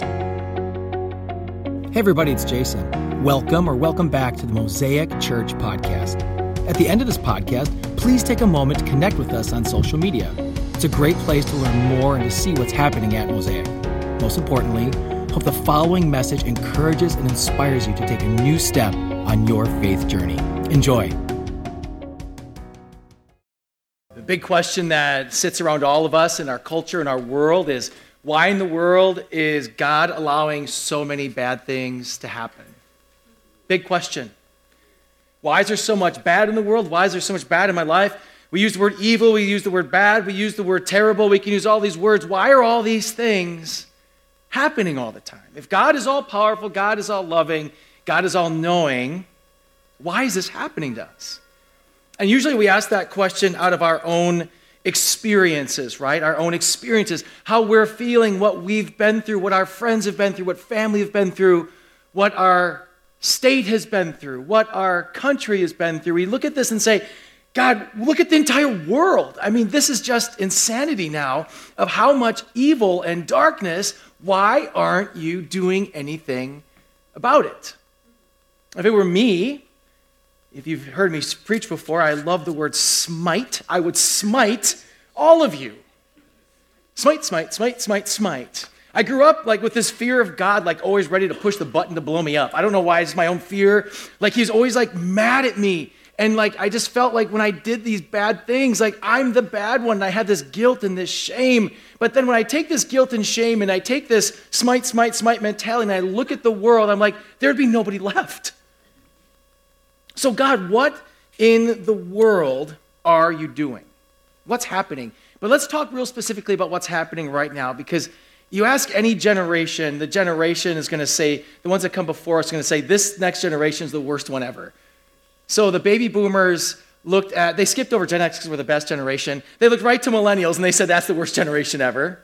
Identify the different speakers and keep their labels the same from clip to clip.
Speaker 1: Hey, everybody, it's Jason. Welcome or welcome back to the Mosaic Church Podcast. At the end of this podcast, please take a moment to connect with us on social media. It's a great place to learn more and to see what's happening at Mosaic. Most importantly, hope the following message encourages and inspires you to take a new step on your faith journey. Enjoy. The big question that sits around all of us in our culture and our world is why in the world is God allowing so many bad things to happen? Big question. Why is there so much bad in the world? Why is there so much bad in my life? We use the word evil, we use the word bad, we use the word terrible, we can use all these words. Why are all these things happening all the time? If God is all powerful, God is all loving, God is all knowing, why is this happening to us? And usually we ask that question out of our own experiences, right? Our own experiences, how we're feeling, what we've been through, what our friends have been through, what family have been through, what our state has been through, what our country has been through. We look at this and say, God, look at the entire world. I mean, this is just insanity now of how much evil and darkness. Why aren't you doing anything about it? If it were me, if you've heard me preach before, I love the word smite. I would smite all of you. Smite, smite, smite, smite, smite. I grew up like with this fear of God, like always ready to push the button to blow me up. I don't know why, it's my own fear. Like he's always like mad at me. And like I just felt like when I did these bad things, like I'm the bad one. And I had this guilt and this shame. But then when I take this guilt and shame and I take this smite, smite, smite mentality and I look at the world, I'm like, there'd be nobody left. So, God, what in the world are you doing? What's happening? But let's talk real specifically about what's happening right now because you ask any generation, the generation is going to say, the ones that come before us are going to say, this next generation is the worst one ever. So the baby boomers looked at, they skipped over Gen X because we're the best generation. They looked right to millennials and they said, that's the worst generation ever.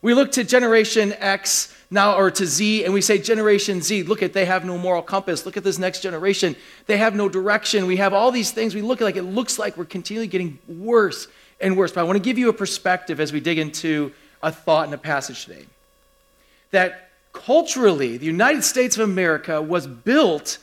Speaker 1: We look to Generation X now or to Z and we say Generation Z, look at they have no moral compass. Look at this next generation. They have no direction. We have all these things. We look like it looks like we're continually getting worse and worse. But I want to give you a perspective as we dig into a thought in a passage today. That culturally, the United States of America was built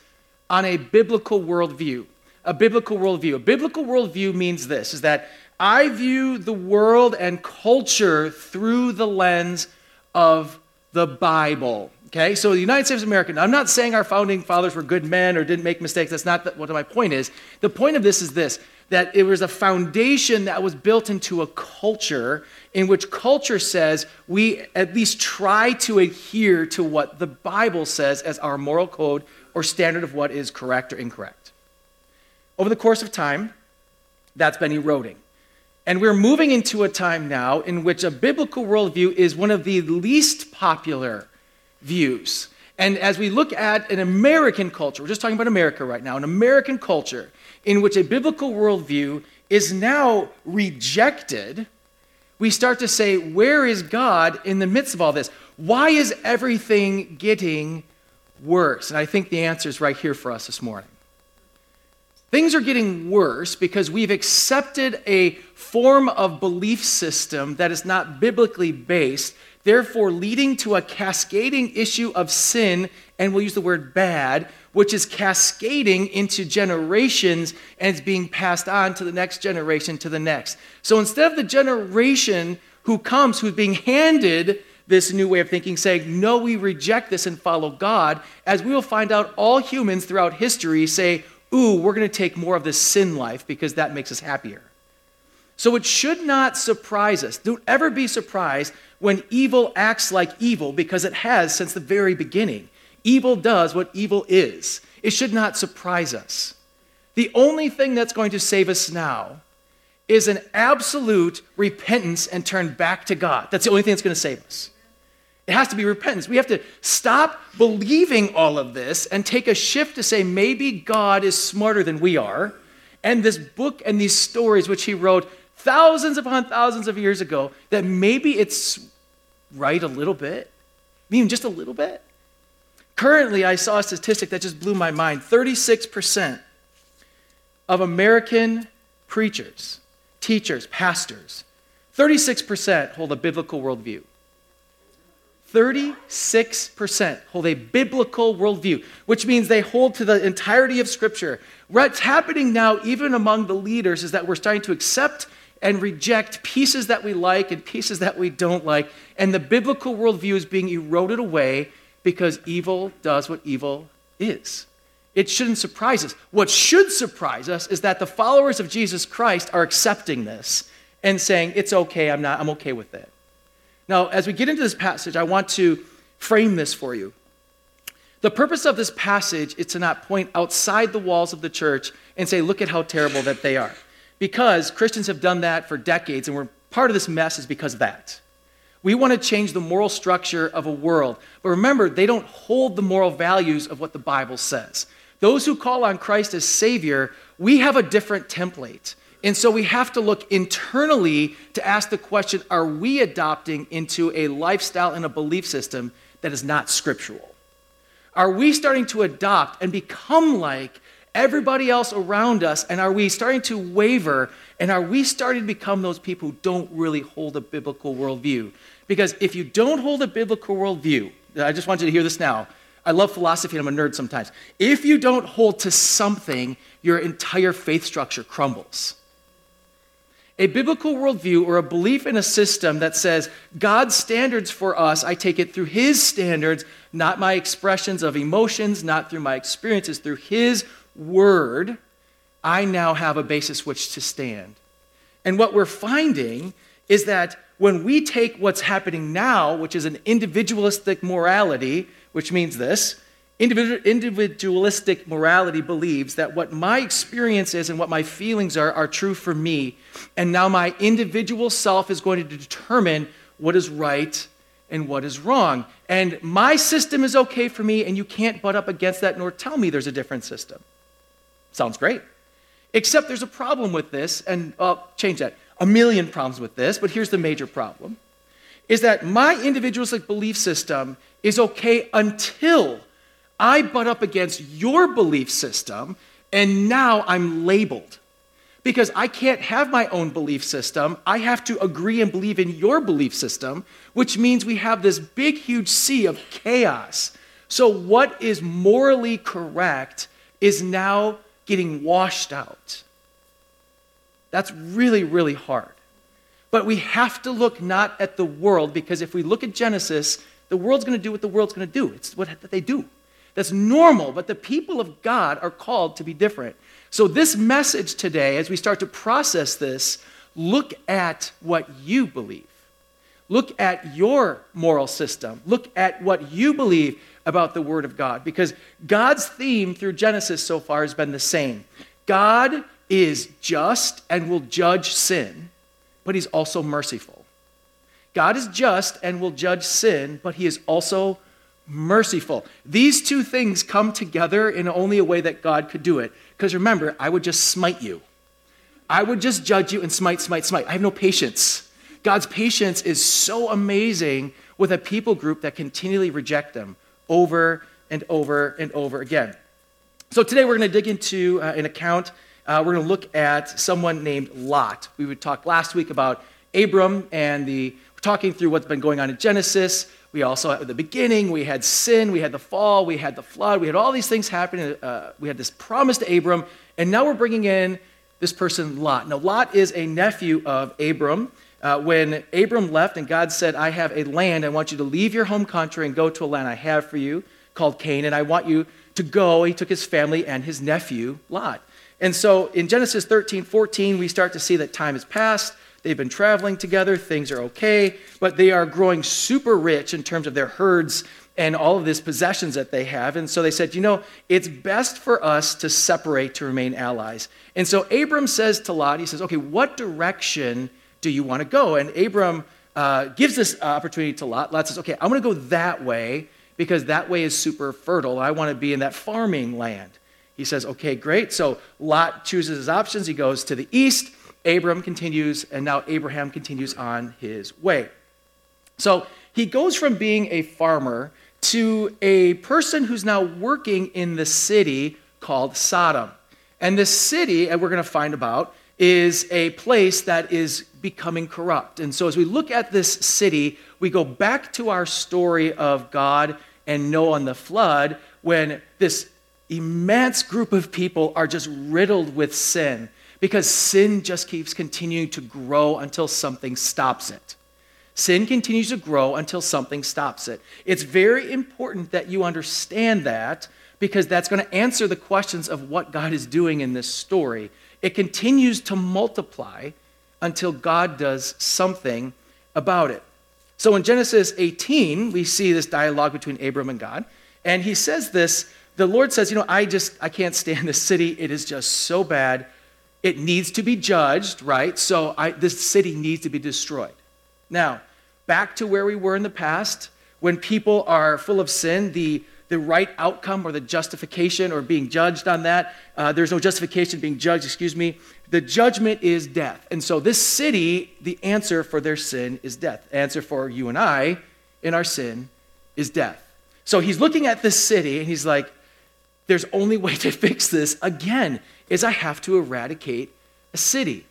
Speaker 1: on a biblical worldview. A biblical worldview. A biblical worldview means this is that I view the world and culture through the lens of the Bible. Okay, so the United States of America, now I'm not saying our founding fathers were good men or didn't make mistakes. That's not what my point is. The point of this is this that it was a foundation that was built into a culture in which culture says we at least try to adhere to what the Bible says as our moral code or standard of what is correct or incorrect. Over the course of time, that's been eroding. And we're moving into a time now in which a biblical worldview is one of the least popular views. And as we look at an American culture, we're just talking about America right now, an American culture in which a biblical worldview is now rejected, we start to say, where is God in the midst of all this? Why is everything getting worse? And I think the answer is right here for us this morning. Things are getting worse because we've accepted a form of belief system that is not biblically based, therefore leading to a cascading issue of sin, and we'll use the word bad, which is cascading into generations and it's being passed on to the next generation to the next. So instead of the generation who comes, who's being handed this new way of thinking, saying, No, we reject this and follow God, as we will find out, all humans throughout history say, ooh, we're going to take more of this sin life because that makes us happier. So it should not surprise us. Don't ever be surprised when evil acts like evil because it has since the very beginning. Evil does what evil is. It should not surprise us. The only thing that's going to save us now is an absolute repentance and turn back to God. That's the only thing that's going to save us. It has to be repentance. We have to stop believing all of this and take a shift to say maybe God is smarter than we are. And this book and these stories, which he wrote thousands upon thousands of years ago, that maybe it's right a little bit, even just a little bit. Currently, I saw a statistic that just blew my mind 36% of American preachers, teachers, pastors, 36% hold a biblical worldview. 36% hold a biblical worldview, which means they hold to the entirety of Scripture. What's happening now, even among the leaders, is that we're starting to accept and reject pieces that we like and pieces that we don't like. And the biblical worldview is being eroded away because evil does what evil is. It shouldn't surprise us. What should surprise us is that the followers of Jesus Christ are accepting this and saying, it's okay, I'm not, I'm okay with it. Now, as we get into this passage, I want to frame this for you. The purpose of this passage is to not point outside the walls of the church and say, look at how terrible that they are. Because Christians have done that for decades, and we're part of this mess is because of that. We want to change the moral structure of a world. But remember, they don't hold the moral values of what the Bible says. Those who call on Christ as Savior, we have a different template. And so we have to look internally to ask the question are we adopting into a lifestyle and a belief system that is not scriptural? Are we starting to adopt and become like everybody else around us? And are we starting to waver? And are we starting to become those people who don't really hold a biblical worldview? Because if you don't hold a biblical worldview, I just want you to hear this now. I love philosophy and I'm a nerd sometimes. If you don't hold to something, your entire faith structure crumbles. A biblical worldview or a belief in a system that says God's standards for us, I take it through His standards, not my expressions of emotions, not through my experiences, through His word, I now have a basis which to stand. And what we're finding is that when we take what's happening now, which is an individualistic morality, which means this individualistic morality believes that what my experience is and what my feelings are are true for me. And now my individual self is going to determine what is right and what is wrong. And my system is okay for me, and you can't butt up against that nor tell me there's a different system. Sounds great. Except there's a problem with this, and I'll change that. A million problems with this, but here's the major problem is that my individualistic belief system is okay until I butt up against your belief system, and now I'm labeled. Because I can't have my own belief system. I have to agree and believe in your belief system, which means we have this big, huge sea of chaos. So, what is morally correct is now getting washed out. That's really, really hard. But we have to look not at the world, because if we look at Genesis, the world's going to do what the world's going to do. It's what they do. That's normal, but the people of God are called to be different. So, this message today, as we start to process this, look at what you believe. Look at your moral system. Look at what you believe about the Word of God. Because God's theme through Genesis so far has been the same God is just and will judge sin, but He's also merciful. God is just and will judge sin, but He is also merciful. These two things come together in only a way that God could do it. Because remember, I would just smite you. I would just judge you and smite, smite, smite. I have no patience. God's patience is so amazing with a people group that continually reject them over and over and over again. So today we're going to dig into uh, an account. Uh, we're going to look at someone named Lot. We would talk last week about Abram and the we're talking through what's been going on in Genesis. We also, at the beginning, we had sin, we had the fall, we had the flood, we had all these things happening. Uh, we had this promise to Abram, and now we're bringing in this person, Lot. Now, Lot is a nephew of Abram. Uh, when Abram left and God said, I have a land, I want you to leave your home country and go to a land I have for you called Canaan. And I want you to go. He took his family and his nephew, Lot. And so in Genesis 13, 14, we start to see that time has passed. They've been traveling together, things are okay, but they are growing super rich in terms of their herds and all of these possessions that they have. And so they said, you know, it's best for us to separate to remain allies. And so Abram says to Lot, he says, okay, what direction do you want to go? And Abram uh, gives this opportunity to Lot. Lot says, okay, I'm going to go that way because that way is super fertile. I want to be in that farming land. He says, okay, great. So Lot chooses his options. He goes to the east. Abram continues, and now Abraham continues on his way. So he goes from being a farmer to a person who's now working in the city called Sodom. And this city, and we're going to find about, is a place that is becoming corrupt. And so as we look at this city, we go back to our story of God and Noah and the flood when this immense group of people are just riddled with sin because sin just keeps continuing to grow until something stops it. Sin continues to grow until something stops it. It's very important that you understand that because that's going to answer the questions of what God is doing in this story. It continues to multiply until God does something about it. So in Genesis 18, we see this dialogue between Abram and God. And he says this the Lord says, You know, I just, I can't stand this city. It is just so bad. It needs to be judged, right? So I, this city needs to be destroyed. Now, back to where we were in the past, when people are full of sin, the the right outcome or the justification or being judged on that. Uh, there's no justification being judged, excuse me. The judgment is death. And so, this city, the answer for their sin is death. The answer for you and I in our sin is death. So, he's looking at this city and he's like, there's only way to fix this again is I have to eradicate a city.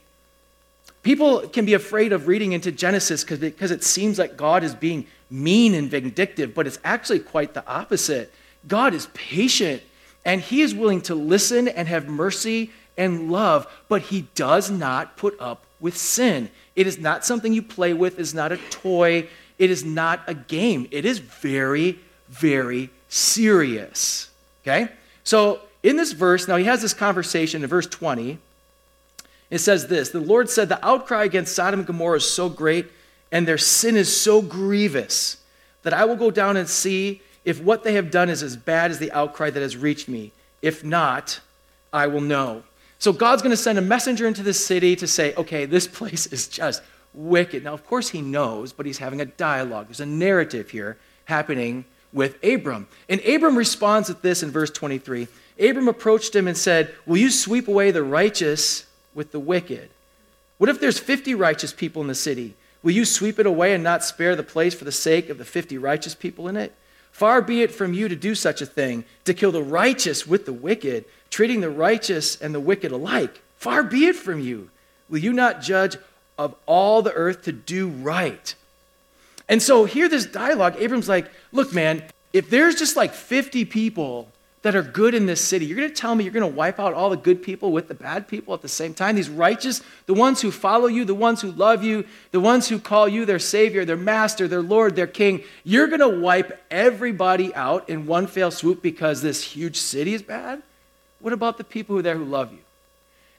Speaker 1: People can be afraid of reading into Genesis because it seems like God is being mean and vindictive, but it's actually quite the opposite. God is patient and he is willing to listen and have mercy and love, but he does not put up with sin. It is not something you play with, it is not a toy, it is not a game. It is very, very serious. Okay? So in this verse, now he has this conversation in verse 20. It says this The Lord said, The outcry against Sodom and Gomorrah is so great, and their sin is so grievous, that I will go down and see if what they have done is as bad as the outcry that has reached me. If not, I will know. So God's going to send a messenger into the city to say, okay, this place is just wicked. Now, of course, he knows, but he's having a dialogue. There's a narrative here happening with Abram. And Abram responds with this in verse 23. Abram approached him and said, Will you sweep away the righteous with the wicked? What if there's 50 righteous people in the city? Will you sweep it away and not spare the place for the sake of the 50 righteous people in it? Far be it from you to do such a thing, to kill the righteous with the wicked, treating the righteous and the wicked alike. Far be it from you. Will you not judge of all the earth to do right? And so here, this dialogue, Abram's like, look, man, if there's just like 50 people that are good in this city. You're going to tell me you're going to wipe out all the good people with the bad people at the same time? These righteous, the ones who follow you, the ones who love you, the ones who call you their Savior, their Master, their Lord, their King. You're going to wipe everybody out in one fell swoop because this huge city is bad? What about the people who are there who love you?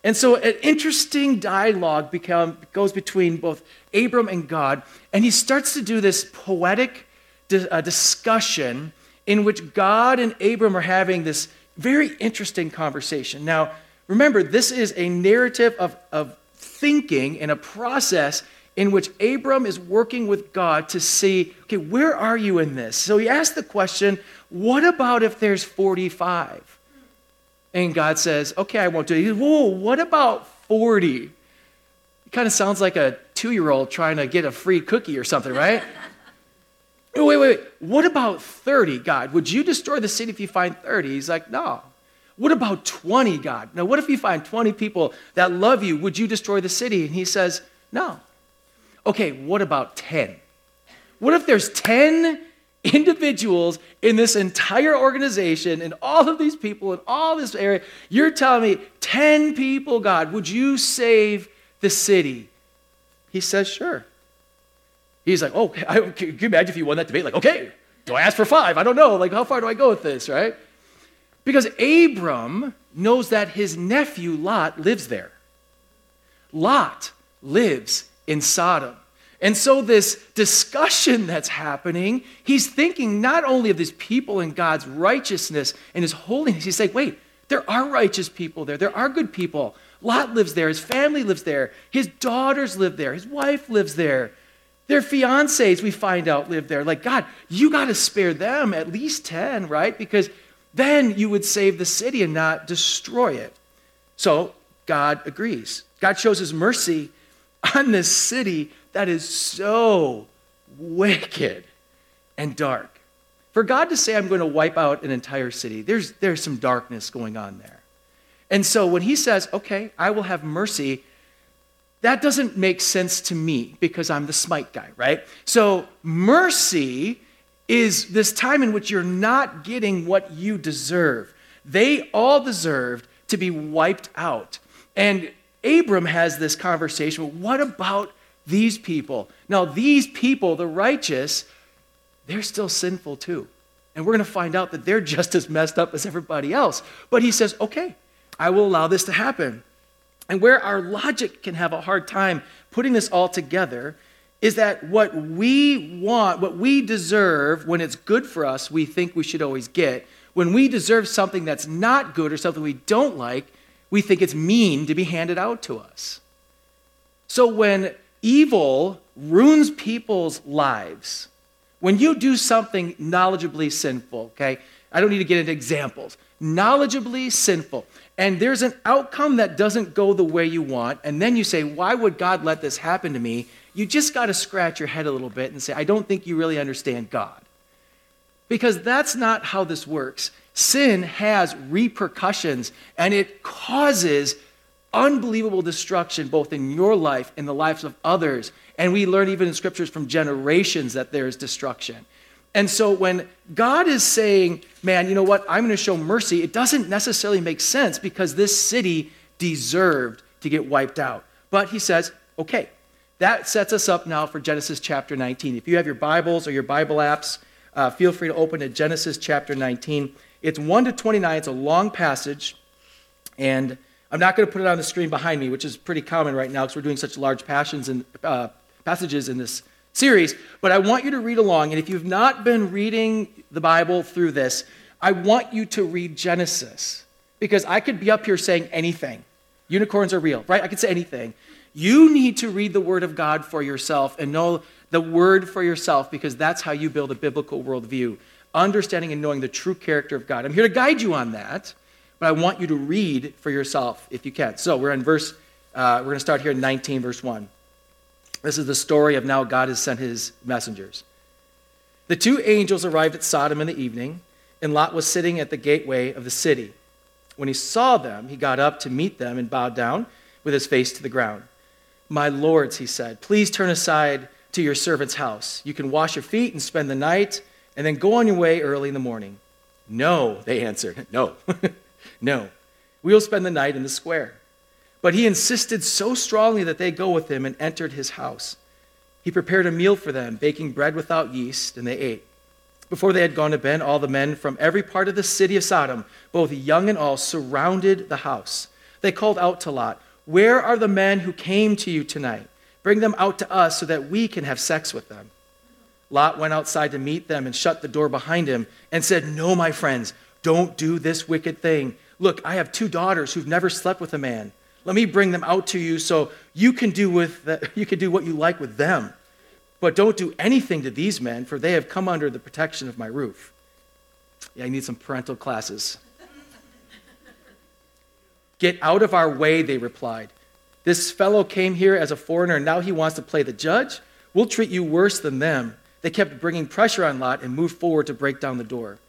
Speaker 1: And so an interesting dialogue become, goes between both Abram and God, and he starts to do this poetic uh, discussion in which God and Abram are having this very interesting conversation. Now, remember, this is a narrative of, of thinking and a process in which Abram is working with God to see, okay, where are you in this? So he asked the question, what about if there's 45? And God says, okay, I won't do it. He goes, whoa, what about 40? It kind of sounds like a two year old trying to get a free cookie or something, right? Wait, wait, wait. What about 30, God? Would you destroy the city if you find 30? He's like, no. What about 20, God? Now, what if you find 20 people that love you? Would you destroy the city? And he says, no. Okay, what about 10? What if there's 10 individuals in this entire organization and all of these people in all this area? You're telling me 10 people, God, would you save the city? He says, sure. He's like, oh, I, can you imagine if you won that debate? Like, okay, do I ask for five? I don't know. Like, how far do I go with this, right? Because Abram knows that his nephew Lot lives there. Lot lives in Sodom. And so, this discussion that's happening, he's thinking not only of these people and God's righteousness and his holiness, he's like, wait, there are righteous people there, there are good people. Lot lives there, his family lives there, his daughters live there, his wife lives there. Their fiancés, we find out, live there. Like, God, you got to spare them at least 10, right? Because then you would save the city and not destroy it. So God agrees. God shows his mercy on this city that is so wicked and dark. For God to say, I'm going to wipe out an entire city, there's, there's some darkness going on there. And so when he says, okay, I will have mercy, that doesn't make sense to me because I'm the smite guy, right? So mercy is this time in which you're not getting what you deserve. They all deserved to be wiped out. And Abram has this conversation what about these people? Now, these people, the righteous, they're still sinful too. And we're going to find out that they're just as messed up as everybody else. But he says, okay, I will allow this to happen. And where our logic can have a hard time putting this all together is that what we want, what we deserve when it's good for us, we think we should always get. When we deserve something that's not good or something we don't like, we think it's mean to be handed out to us. So when evil ruins people's lives, when you do something knowledgeably sinful, okay, I don't need to get into examples, knowledgeably sinful, and there's an outcome that doesn't go the way you want, and then you say, Why would God let this happen to me? You just got to scratch your head a little bit and say, I don't think you really understand God. Because that's not how this works. Sin has repercussions, and it causes unbelievable destruction both in your life and the lives of others. And we learn even in scriptures from generations that there is destruction. And so when God is saying, man, you know what, I'm going to show mercy, it doesn't necessarily make sense because this city deserved to get wiped out. But he says, okay, that sets us up now for Genesis chapter 19. If you have your Bibles or your Bible apps, uh, feel free to open to Genesis chapter 19. It's 1 to 29, it's a long passage, and I'm not going to put it on the screen behind me, which is pretty common right now because we're doing such large passions and, uh, passages in this series, but I want you to read along. And if you've not been reading the Bible through this, I want you to read Genesis because I could be up here saying anything. Unicorns are real, right? I could say anything. You need to read the Word of God for yourself and know the Word for yourself because that's how you build a biblical worldview, understanding and knowing the true character of God. I'm here to guide you on that, but I want you to read for yourself if you can. So we're in verse, uh, we're going to start here in 19, verse 1. This is the story of now God has sent his messengers. The two angels arrived at Sodom in the evening, and Lot was sitting at the gateway of the city. When he saw them, he got up to meet them and bowed down with his face to the ground. My lords, he said, please turn aside to your servant's house. You can wash your feet and spend the night, and then go on your way early in the morning. No, they answered. No, no. We will spend the night in the square. But he insisted so strongly that they go with him and entered his house. He prepared a meal for them, baking bread without yeast, and they ate. Before they had gone to bed, all the men from every part of the city of Sodom, both young and old, surrounded the house. They called out to Lot, Where are the men who came to you tonight? Bring them out to us so that we can have sex with them. Lot went outside to meet them and shut the door behind him and said, No, my friends, don't do this wicked thing. Look, I have two daughters who've never slept with a man. Let me bring them out to you so you can do with the, you can do what you like with them. But don't do anything to these men, for they have come under the protection of my roof. Yeah, I need some parental classes. Get out of our way, they replied. This fellow came here as a foreigner, and now he wants to play the judge? We'll treat you worse than them. They kept bringing pressure on Lot and moved forward to break down the door.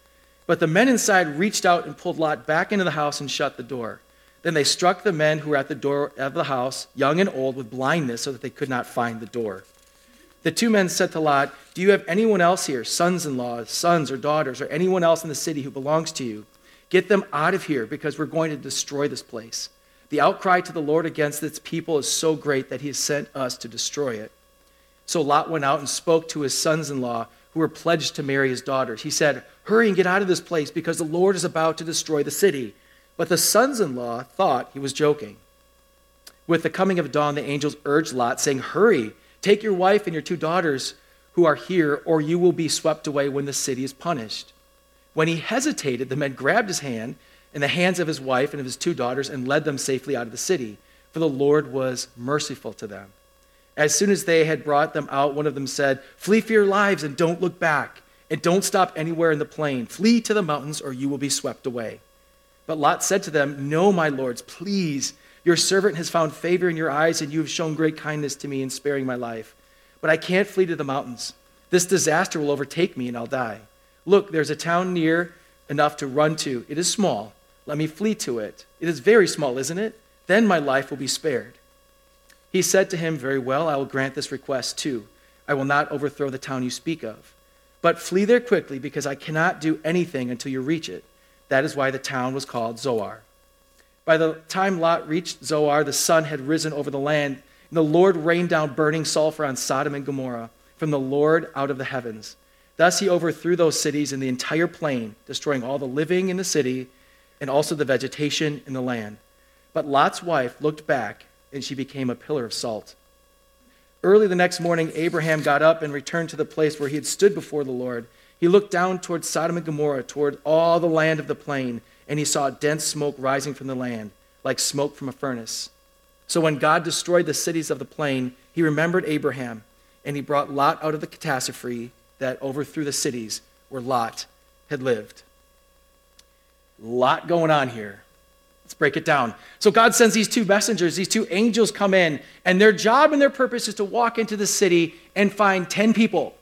Speaker 1: But the men inside reached out and pulled Lot back into the house and shut the door. Then they struck the men who were at the door of the house, young and old, with blindness so that they could not find the door. The two men said to Lot, Do you have anyone else here, sons in law, sons or daughters, or anyone else in the city who belongs to you? Get them out of here because we're going to destroy this place. The outcry to the Lord against its people is so great that he has sent us to destroy it. So Lot went out and spoke to his sons in law who were pledged to marry his daughters. He said, Hurry and get out of this place because the Lord is about to destroy the city. But the sons in law thought he was joking. With the coming of dawn, the angels urged Lot, saying, Hurry, take your wife and your two daughters who are here, or you will be swept away when the city is punished. When he hesitated, the men grabbed his hand and the hands of his wife and of his two daughters and led them safely out of the city, for the Lord was merciful to them. As soon as they had brought them out, one of them said, Flee for your lives and don't look back, and don't stop anywhere in the plain. Flee to the mountains, or you will be swept away. But Lot said to them, No, my lords, please. Your servant has found favor in your eyes, and you have shown great kindness to me in sparing my life. But I can't flee to the mountains. This disaster will overtake me, and I'll die. Look, there's a town near enough to run to. It is small. Let me flee to it. It is very small, isn't it? Then my life will be spared. He said to him, Very well, I will grant this request too. I will not overthrow the town you speak of. But flee there quickly, because I cannot do anything until you reach it. That is why the town was called Zoar. By the time Lot reached Zoar, the sun had risen over the land, and the Lord rained down burning sulfur on Sodom and Gomorrah from the Lord out of the heavens. Thus he overthrew those cities and the entire plain, destroying all the living in the city and also the vegetation in the land. But Lot's wife looked back, and she became a pillar of salt. Early the next morning, Abraham got up and returned to the place where he had stood before the Lord. He looked down toward Sodom and Gomorrah, toward all the land of the plain, and he saw dense smoke rising from the land, like smoke from a furnace. So when God destroyed the cities of the plain, he remembered Abraham, and he brought Lot out of the catastrophe that overthrew the cities where Lot had lived. Lot going on here. Let's break it down. So God sends these two messengers, these two angels come in, and their job and their purpose is to walk into the city and find 10 people.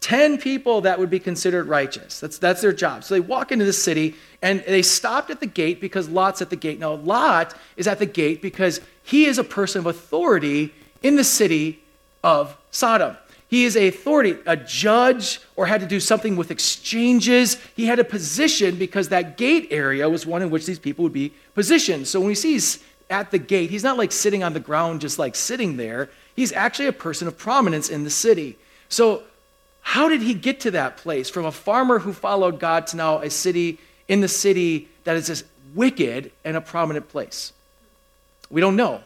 Speaker 1: 10 people that would be considered righteous. That's, that's their job. So they walk into the city and they stopped at the gate because Lot's at the gate. Now, Lot is at the gate because he is a person of authority in the city of Sodom. He is a authority, a judge, or had to do something with exchanges. He had a position because that gate area was one in which these people would be positioned. So when we see he's at the gate, he's not like sitting on the ground just like sitting there. He's actually a person of prominence in the city. So how did he get to that place from a farmer who followed God to now a city in the city that is just wicked and a prominent place? We don't know,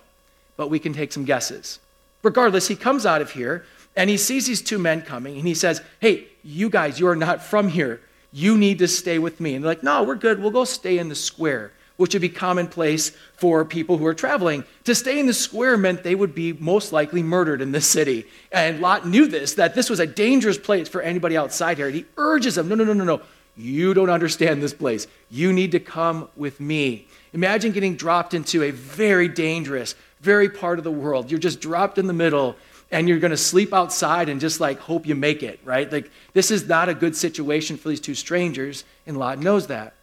Speaker 1: but we can take some guesses. Regardless, he comes out of here and he sees these two men coming and he says, Hey, you guys, you are not from here. You need to stay with me. And they're like, No, we're good. We'll go stay in the square, which would be commonplace for people who are traveling. To stay in the square meant they would be most likely murdered in this city. And Lot knew this, that this was a dangerous place for anybody outside here. And he urges them, No, no, no, no, no. You don't understand this place. You need to come with me. Imagine getting dropped into a very dangerous, very part of the world. You're just dropped in the middle and you're going to sleep outside and just like hope you make it, right? Like, this is not a good situation for these two strangers, and Lot knows that.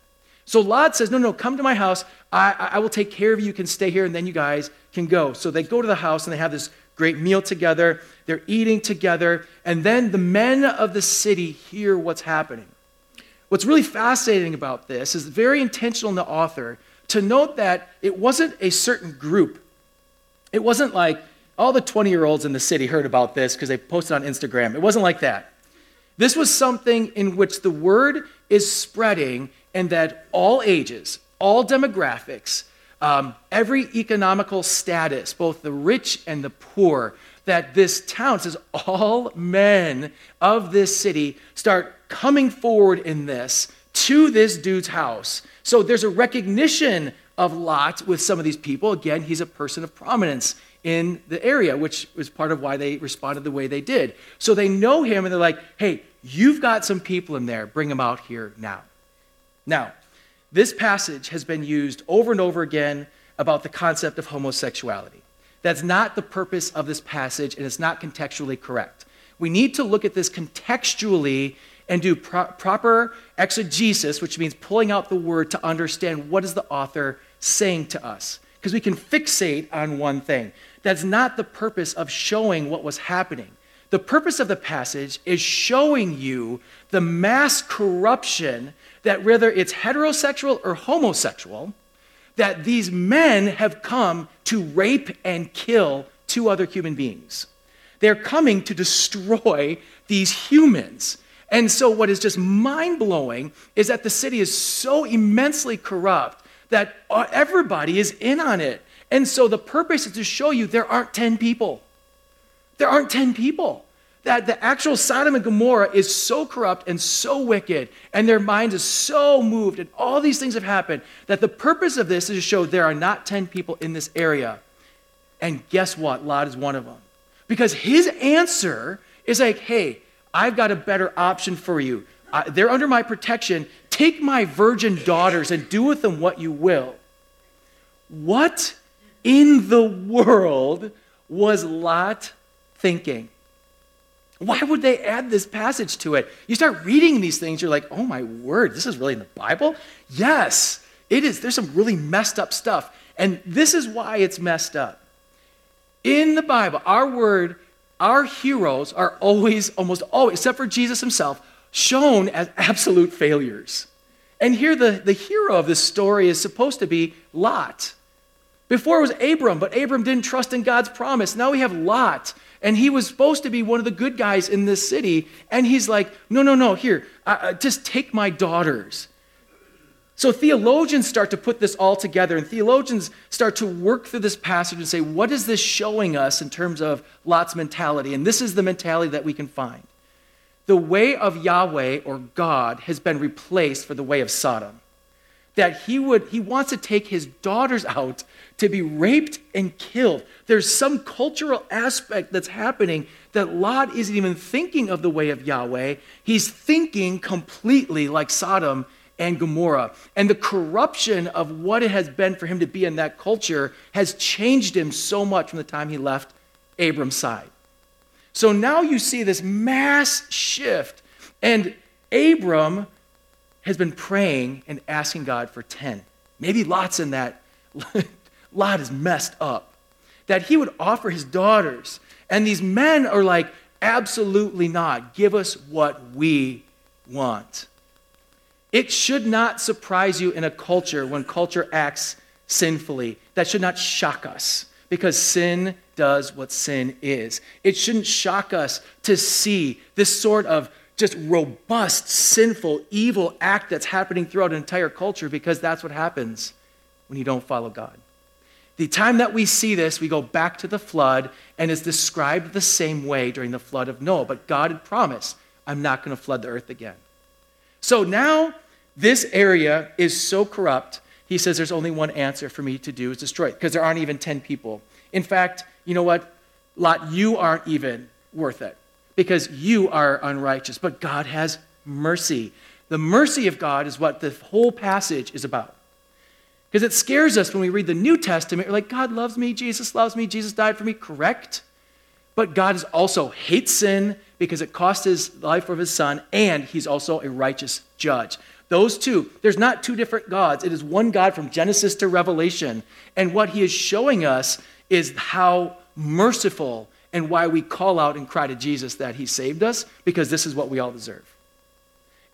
Speaker 1: So Lot says, No, no, come to my house. I, I will take care of you. You can stay here, and then you guys can go. So they go to the house and they have this great meal together. They're eating together. And then the men of the city hear what's happening. What's really fascinating about this is very intentional in the author to note that it wasn't a certain group. It wasn't like, all the 20 year olds in the city heard about this because they posted on Instagram. It wasn't like that. This was something in which the word is spreading, and that all ages, all demographics, um, every economical status, both the rich and the poor, that this town says all men of this city start coming forward in this to this dude's house. So there's a recognition of Lot with some of these people. Again, he's a person of prominence in the area, which was part of why they responded the way they did. So they know him and they're like, hey, you've got some people in there, bring them out here now. Now, this passage has been used over and over again about the concept of homosexuality. That's not the purpose of this passage, and it's not contextually correct. We need to look at this contextually and do pro- proper exegesis, which means pulling out the word to understand what is the author saying to us. Because we can fixate on one thing. That's not the purpose of showing what was happening. The purpose of the passage is showing you the mass corruption that, whether it's heterosexual or homosexual, that these men have come to rape and kill two other human beings. They're coming to destroy these humans. And so, what is just mind blowing is that the city is so immensely corrupt that uh, everybody is in on it. And so the purpose is to show you there aren't 10 people. There aren't 10 people. That the actual Sodom and Gomorrah is so corrupt and so wicked, and their minds is so moved, and all these things have happened, that the purpose of this is to show there are not 10 people in this area. And guess what? Lot is one of them. Because his answer is like, hey, I've got a better option for you. Uh, they're under my protection. Take my virgin daughters and do with them what you will. What in the world was Lot thinking? Why would they add this passage to it? You start reading these things, you're like, oh my word, this is really in the Bible? Yes, it is. There's some really messed up stuff. And this is why it's messed up. In the Bible, our word, our heroes are always, almost always, except for Jesus himself, shown as absolute failures. And here, the, the hero of this story is supposed to be Lot. Before it was Abram, but Abram didn't trust in God's promise. Now we have Lot, and he was supposed to be one of the good guys in this city. And he's like, no, no, no, here, uh, just take my daughters. So theologians start to put this all together, and theologians start to work through this passage and say, what is this showing us in terms of Lot's mentality? And this is the mentality that we can find. The way of Yahweh or God has been replaced for the way of Sodom. That he would he wants to take his daughters out to be raped and killed. There's some cultural aspect that's happening that Lot isn't even thinking of the way of Yahweh. He's thinking completely like Sodom and Gomorrah. And the corruption of what it has been for him to be in that culture has changed him so much from the time he left Abram's side. So now you see this mass shift, and Abram has been praying and asking God for 10. Maybe Lot's in that. Lot is messed up. That he would offer his daughters. And these men are like, absolutely not. Give us what we want. It should not surprise you in a culture when culture acts sinfully. That should not shock us because sin does what sin is. It shouldn't shock us to see this sort of just robust, sinful, evil act that's happening throughout an entire culture because that's what happens when you don't follow God. The time that we see this, we go back to the flood, and it's described the same way during the flood of Noah. But God had promised, I'm not going to flood the earth again. So now this area is so corrupt, he says there's only one answer for me to do is destroy it because there aren't even 10 people. In fact, you know what? Lot, you aren't even worth it because you are unrighteous. But God has mercy. The mercy of God is what the whole passage is about. Because it scares us when we read the New Testament. We're like, God loves me, Jesus loves me, Jesus died for me. Correct. But God is also hates sin because it cost his life of his son, and he's also a righteous judge. Those two, there's not two different gods. It is one God from Genesis to Revelation. And what he is showing us is how merciful and why we call out and cry to Jesus that he saved us, because this is what we all deserve.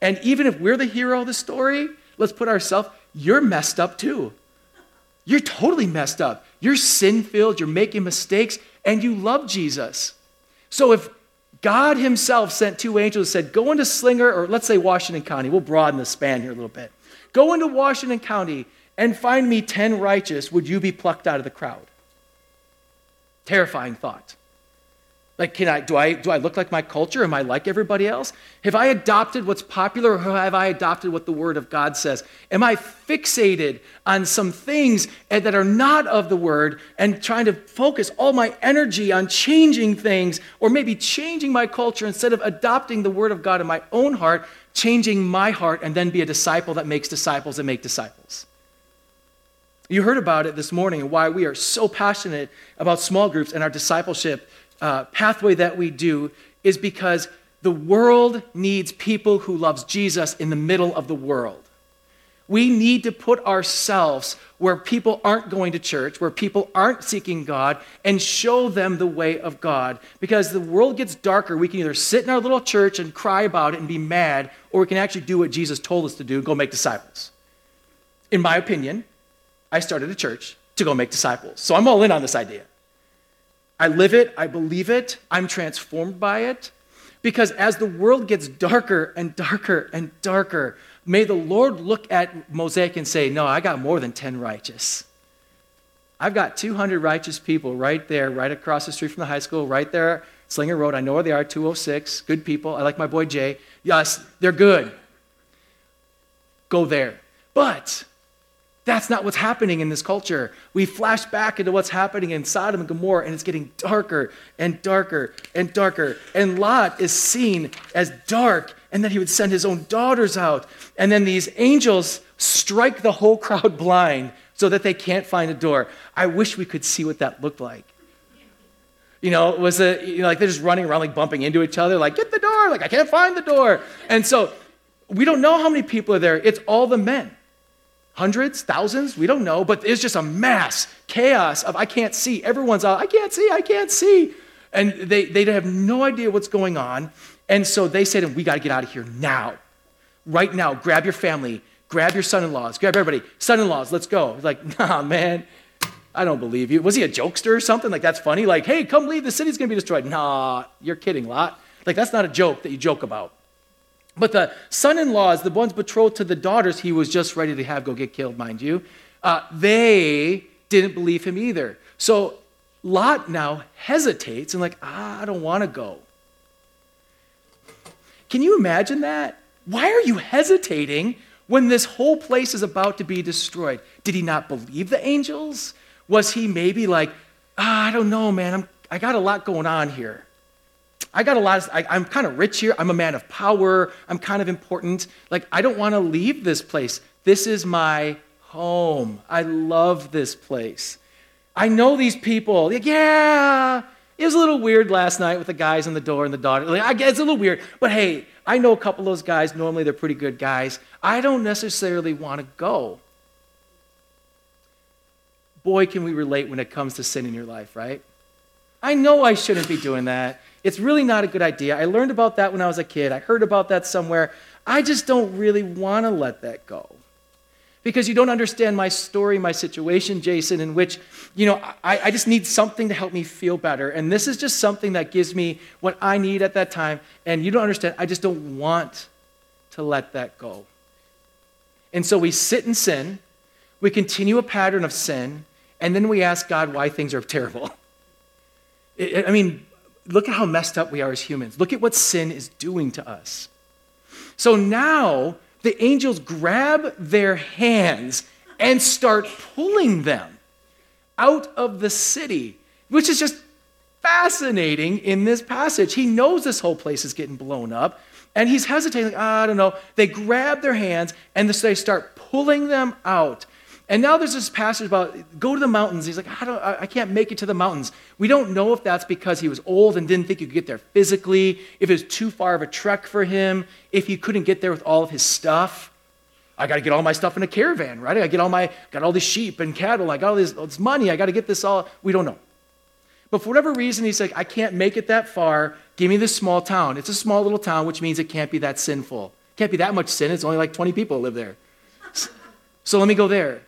Speaker 1: And even if we're the hero of the story, let's put ourselves, you're messed up too. You're totally messed up. You're sin filled, you're making mistakes, and you love Jesus. So if God Himself sent two angels and said, Go into Slinger, or let's say Washington County. We'll broaden the span here a little bit. Go into Washington County and find me 10 righteous. Would you be plucked out of the crowd? Terrifying thought. Like, can I, do, I, do I look like my culture? Am I like everybody else? Have I adopted what's popular or have I adopted what the Word of God says? Am I fixated on some things that are not of the Word and trying to focus all my energy on changing things or maybe changing my culture instead of adopting the Word of God in my own heart, changing my heart, and then be a disciple that makes disciples that make disciples? You heard about it this morning and why we are so passionate about small groups and our discipleship uh, pathway that we do is because the world needs people who loves Jesus in the middle of the world. We need to put ourselves where people aren't going to church, where people aren't seeking God, and show them the way of God. Because the world gets darker, we can either sit in our little church and cry about it and be mad, or we can actually do what Jesus told us to do go make disciples. In my opinion, I started a church to go make disciples. So I'm all in on this idea. I live it, I believe it, I'm transformed by it. Because as the world gets darker and darker and darker, may the Lord look at Mosaic and say, No, I got more than 10 righteous. I've got 200 righteous people right there, right across the street from the high school, right there, Slinger Road. I know where they are, 206. Good people. I like my boy Jay. Yes, they're good. Go there. But that's not what's happening in this culture. We flash back into what's happening in Sodom and Gomorrah, and it's getting darker and darker and darker. And Lot is seen as dark, and then he would send his own daughters out. And then these angels strike the whole crowd blind so that they can't find a door. I wish we could see what that looked like. You know, was it you know, like they're just running around, like bumping into each other, like, get the door, like, I can't find the door. And so we don't know how many people are there. It's all the men. Hundreds, thousands, we don't know, but it's just a mass chaos of I can't see. Everyone's out, I can't see, I can't see. And they, they have no idea what's going on. And so they say to him, We got to get out of here now. Right now, grab your family, grab your son in laws, grab everybody. Son in laws, let's go. He's like, Nah, man, I don't believe you. Was he a jokester or something? Like, that's funny. Like, hey, come leave, the city's going to be destroyed. Nah, you're kidding, Lot. Like, that's not a joke that you joke about. But the son in laws, the ones betrothed to the daughters he was just ready to have go get killed, mind you, uh, they didn't believe him either. So Lot now hesitates and, like, ah, I don't want to go. Can you imagine that? Why are you hesitating when this whole place is about to be destroyed? Did he not believe the angels? Was he maybe like, ah, I don't know, man, I'm, I got a lot going on here? I got a lot of, I, I'm kind of rich here. I'm a man of power. I'm kind of important. Like, I don't want to leave this place. This is my home. I love this place. I know these people. Like, yeah, it was a little weird last night with the guys in the door and the daughter. Like, I guess it's a little weird, but hey, I know a couple of those guys. Normally, they're pretty good guys. I don't necessarily want to go. Boy, can we relate when it comes to sin in your life, right? I know I shouldn't be doing that. It's really not a good idea. I learned about that when I was a kid. I heard about that somewhere. I just don't really want to let that go. Because you don't understand my story, my situation, Jason, in which, you know, I, I just need something to help me feel better. And this is just something that gives me what I need at that time. And you don't understand, I just don't want to let that go. And so we sit in sin, we continue a pattern of sin, and then we ask God why things are terrible. I mean, look at how messed up we are as humans. Look at what sin is doing to us. So now the angels grab their hands and start pulling them out of the city, which is just fascinating in this passage. He knows this whole place is getting blown up, and he's hesitating, like, I don't know. They grab their hands and they start pulling them out. And now there's this passage about go to the mountains. He's like, I, don't, I can't make it to the mountains. We don't know if that's because he was old and didn't think he could get there physically, if it was too far of a trek for him, if he couldn't get there with all of his stuff. I got to get all my stuff in a caravan, right? I get all my, got all these sheep and cattle. I got all this, all this money. I got to get this all. We don't know. But for whatever reason, he's like, I can't make it that far. Give me this small town. It's a small little town, which means it can't be that sinful. It Can't be that much sin. It's only like 20 people live there. So let me go there.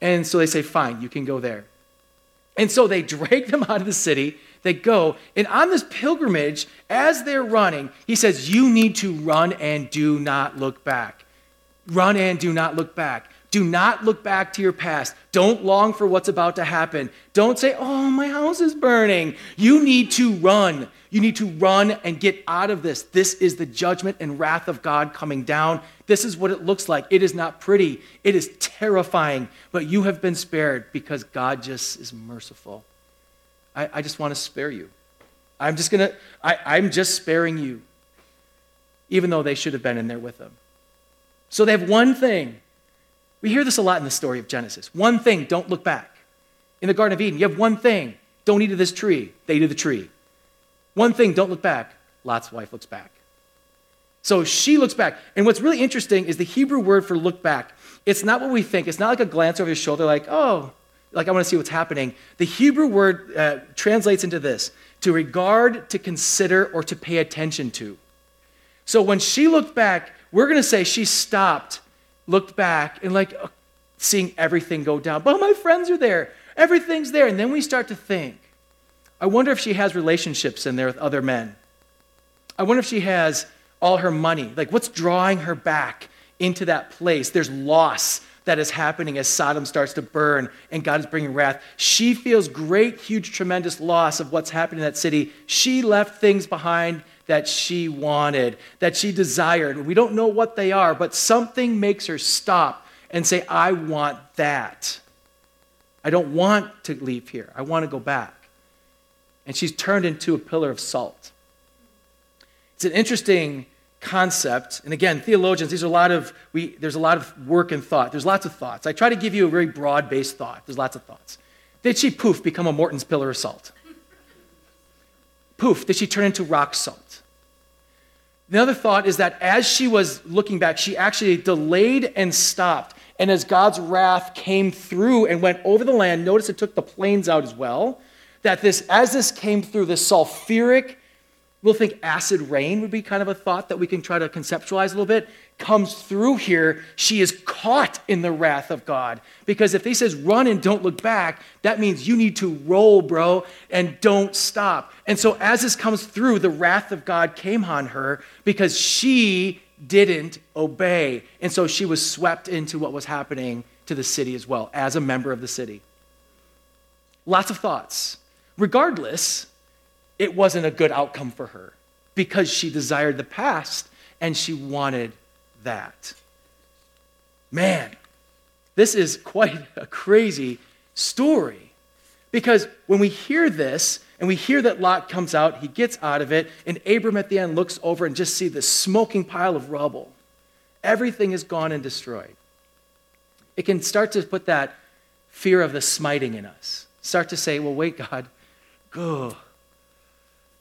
Speaker 1: And so they say, Fine, you can go there. And so they drag them out of the city. They go. And on this pilgrimage, as they're running, he says, You need to run and do not look back. Run and do not look back. Do not look back to your past. Don't long for what's about to happen. Don't say, Oh, my house is burning. You need to run. You need to run and get out of this. This is the judgment and wrath of God coming down. This is what it looks like. It is not pretty, it is terrifying, but you have been spared because God just is merciful. I, I just want to spare you. I'm just going to, I'm just sparing you, even though they should have been in there with them. So they have one thing we hear this a lot in the story of Genesis. One thing, don't look back. In the Garden of Eden, you have one thing, don't eat of this tree. They eat of the tree. One thing, don't look back. Lot's wife looks back. So she looks back. And what's really interesting is the Hebrew word for look back. It's not what we think. It's not like a glance over your shoulder, like, oh, like I want to see what's happening. The Hebrew word uh, translates into this to regard, to consider, or to pay attention to. So when she looked back, we're going to say she stopped looked back and like uh, seeing everything go down. But my friends are there. Everything's there. And then we start to think, I wonder if she has relationships in there with other men. I wonder if she has all her money. Like, what's drawing her back into that place? There's loss that is happening as Sodom starts to burn and God is bringing wrath. She feels great, huge, tremendous loss of what's happening in that city. She left things behind that she wanted, that she desired. We don't know what they are, but something makes her stop and say, I want that. I don't want to leave here. I want to go back. And she's turned into a pillar of salt. It's an interesting concept. And again, theologians, these are a lot of, we, there's a lot of work and thought. There's lots of thoughts. I try to give you a very broad based thought. There's lots of thoughts. Did she, poof, become a Morton's pillar of salt? Poof, did she turn into rock salt? The other thought is that as she was looking back, she actually delayed and stopped And as God's wrath came through and went over the land, notice it took the plains out as well. That this, as this came through, this sulfuric, we'll think acid rain would be kind of a thought that we can try to conceptualize a little bit, comes through here. She is caught in the wrath of God. Because if he says run and don't look back, that means you need to roll, bro, and don't stop. And so as this comes through, the wrath of God came on her because she didn't obey. And so she was swept into what was happening to the city as well, as a member of the city. Lots of thoughts. Regardless, it wasn't a good outcome for her because she desired the past and she wanted that. Man, this is quite a crazy story because when we hear this, and we hear that Lot comes out, he gets out of it, and Abram at the end looks over and just see this smoking pile of rubble. Everything is gone and destroyed. It can start to put that fear of the smiting in us. Start to say, well, wait, God, go.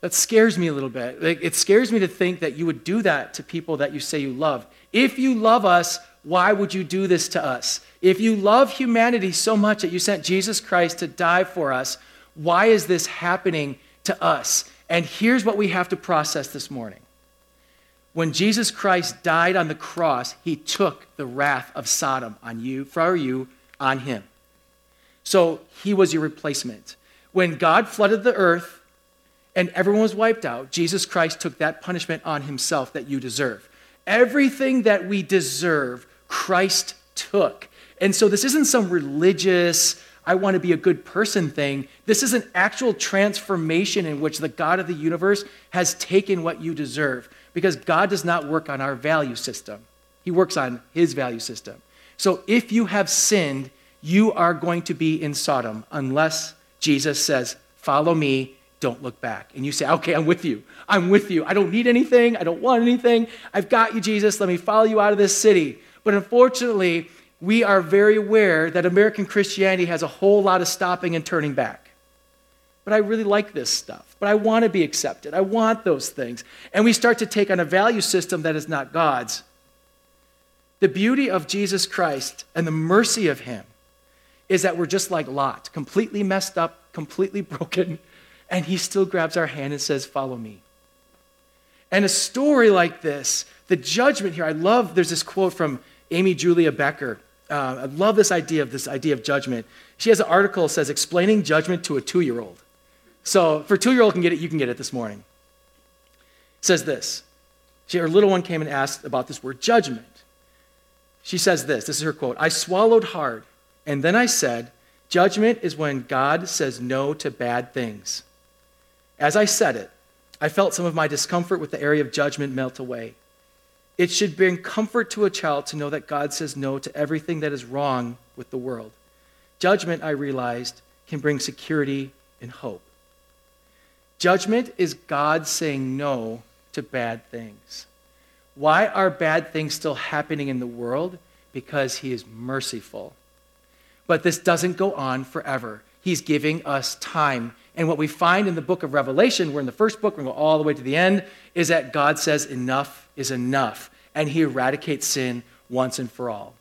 Speaker 1: That scares me a little bit. It scares me to think that you would do that to people that you say you love. If you love us, why would you do this to us? If you love humanity so much that you sent Jesus Christ to die for us, why is this happening to us? And here's what we have to process this morning. When Jesus Christ died on the cross, he took the wrath of Sodom on you, for you, on him. So he was your replacement. When God flooded the earth and everyone was wiped out, Jesus Christ took that punishment on himself that you deserve. Everything that we deserve, Christ took. And so this isn't some religious, I want to be a good person thing. This is an actual transformation in which the God of the universe has taken what you deserve because God does not work on our value system, He works on His value system. So if you have sinned, you are going to be in Sodom unless Jesus says, Follow me, don't look back. And you say, Okay, I'm with you. I'm with you. I don't need anything. I don't want anything. I've got you, Jesus. Let me follow you out of this city. But unfortunately, we are very aware that American Christianity has a whole lot of stopping and turning back. But I really like this stuff. But I want to be accepted. I want those things. And we start to take on a value system that is not God's. The beauty of Jesus Christ and the mercy of Him is that we're just like Lot, completely messed up, completely broken, and He still grabs our hand and says, Follow me. And a story like this, the judgment here, I love, there's this quote from Amy Julia Becker uh, I love this idea of this idea of judgment. She has an article that says explaining judgment to a two-year-old. So for two-year-old can get it, you can get it this morning. It says this. She, her little one came and asked about this word judgment. She says this. This is her quote. I swallowed hard, and then I said, Judgment is when God says no to bad things. As I said it, I felt some of my discomfort with the area of judgment melt away. It should bring comfort to a child to know that God says no to everything that is wrong with the world. Judgment, I realized, can bring security and hope. Judgment is God saying no to bad things. Why are bad things still happening in the world? Because He is merciful. But this doesn't go on forever. He's giving us time. And what we find in the book of Revelation, we're in the first book, we're going all the way to the end, is that God says enough is enough, and he eradicates sin once and for all.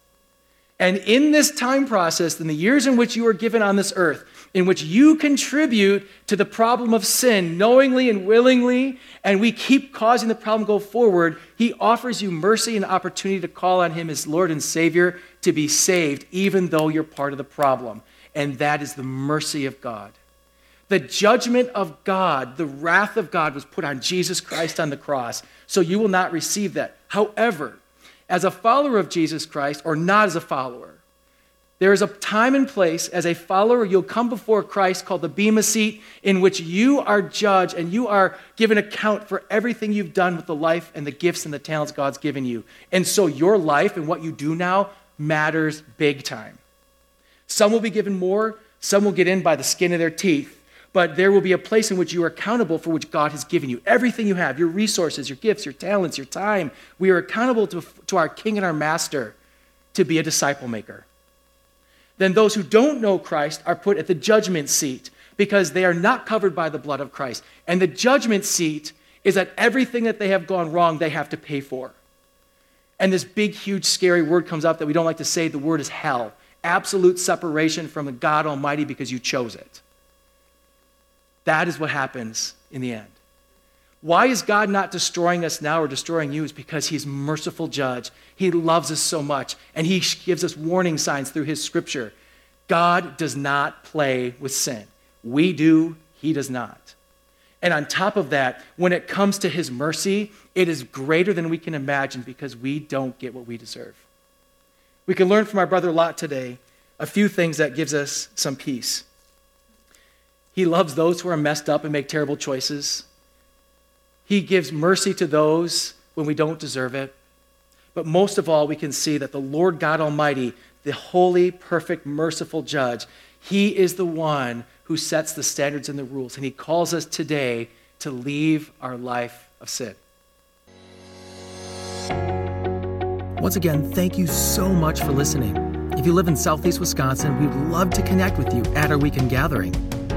Speaker 1: And in this time process, in the years in which you are given on this earth, in which you contribute to the problem of sin knowingly and willingly, and we keep causing the problem go forward, he offers you mercy and opportunity to call on him as Lord and Savior to be saved, even though you're part of the problem. And that is the mercy of God. The judgment of God, the wrath of God was put on Jesus Christ on the cross. So you will not receive that. However, as a follower of Jesus Christ, or not as a follower, there is a time and place as a follower, you'll come before Christ called the Bema Seat, in which you are judged and you are given account for everything you've done with the life and the gifts and the talents God's given you. And so your life and what you do now matters big time. Some will be given more, some will get in by the skin of their teeth but there will be a place in which you are accountable for which God has given you. Everything you have, your resources, your gifts, your talents, your time, we are accountable to, to our King and our Master to be a disciple maker. Then those who don't know Christ are put at the judgment seat because they are not covered by the blood of Christ. And the judgment seat is that everything that they have gone wrong, they have to pay for. And this big, huge, scary word comes up that we don't like to say. The word is hell. Absolute separation from the God Almighty because you chose it. That is what happens in the end. Why is God not destroying us now or destroying you? Is because He's merciful judge. He loves us so much, and He gives us warning signs through His scripture. God does not play with sin. We do, He does not. And on top of that, when it comes to His mercy, it is greater than we can imagine because we don't get what we deserve. We can learn from our brother Lot today a few things that gives us some peace. He loves those who are messed up and make terrible choices. He gives mercy to those when we don't deserve it. But most of all, we can see that the Lord God Almighty, the holy, perfect, merciful judge, he is the one who sets the standards and the rules. And he calls us today to leave our life of sin. Once again, thank you so much for listening. If you live in Southeast Wisconsin, we'd love to connect with you at our weekend gathering.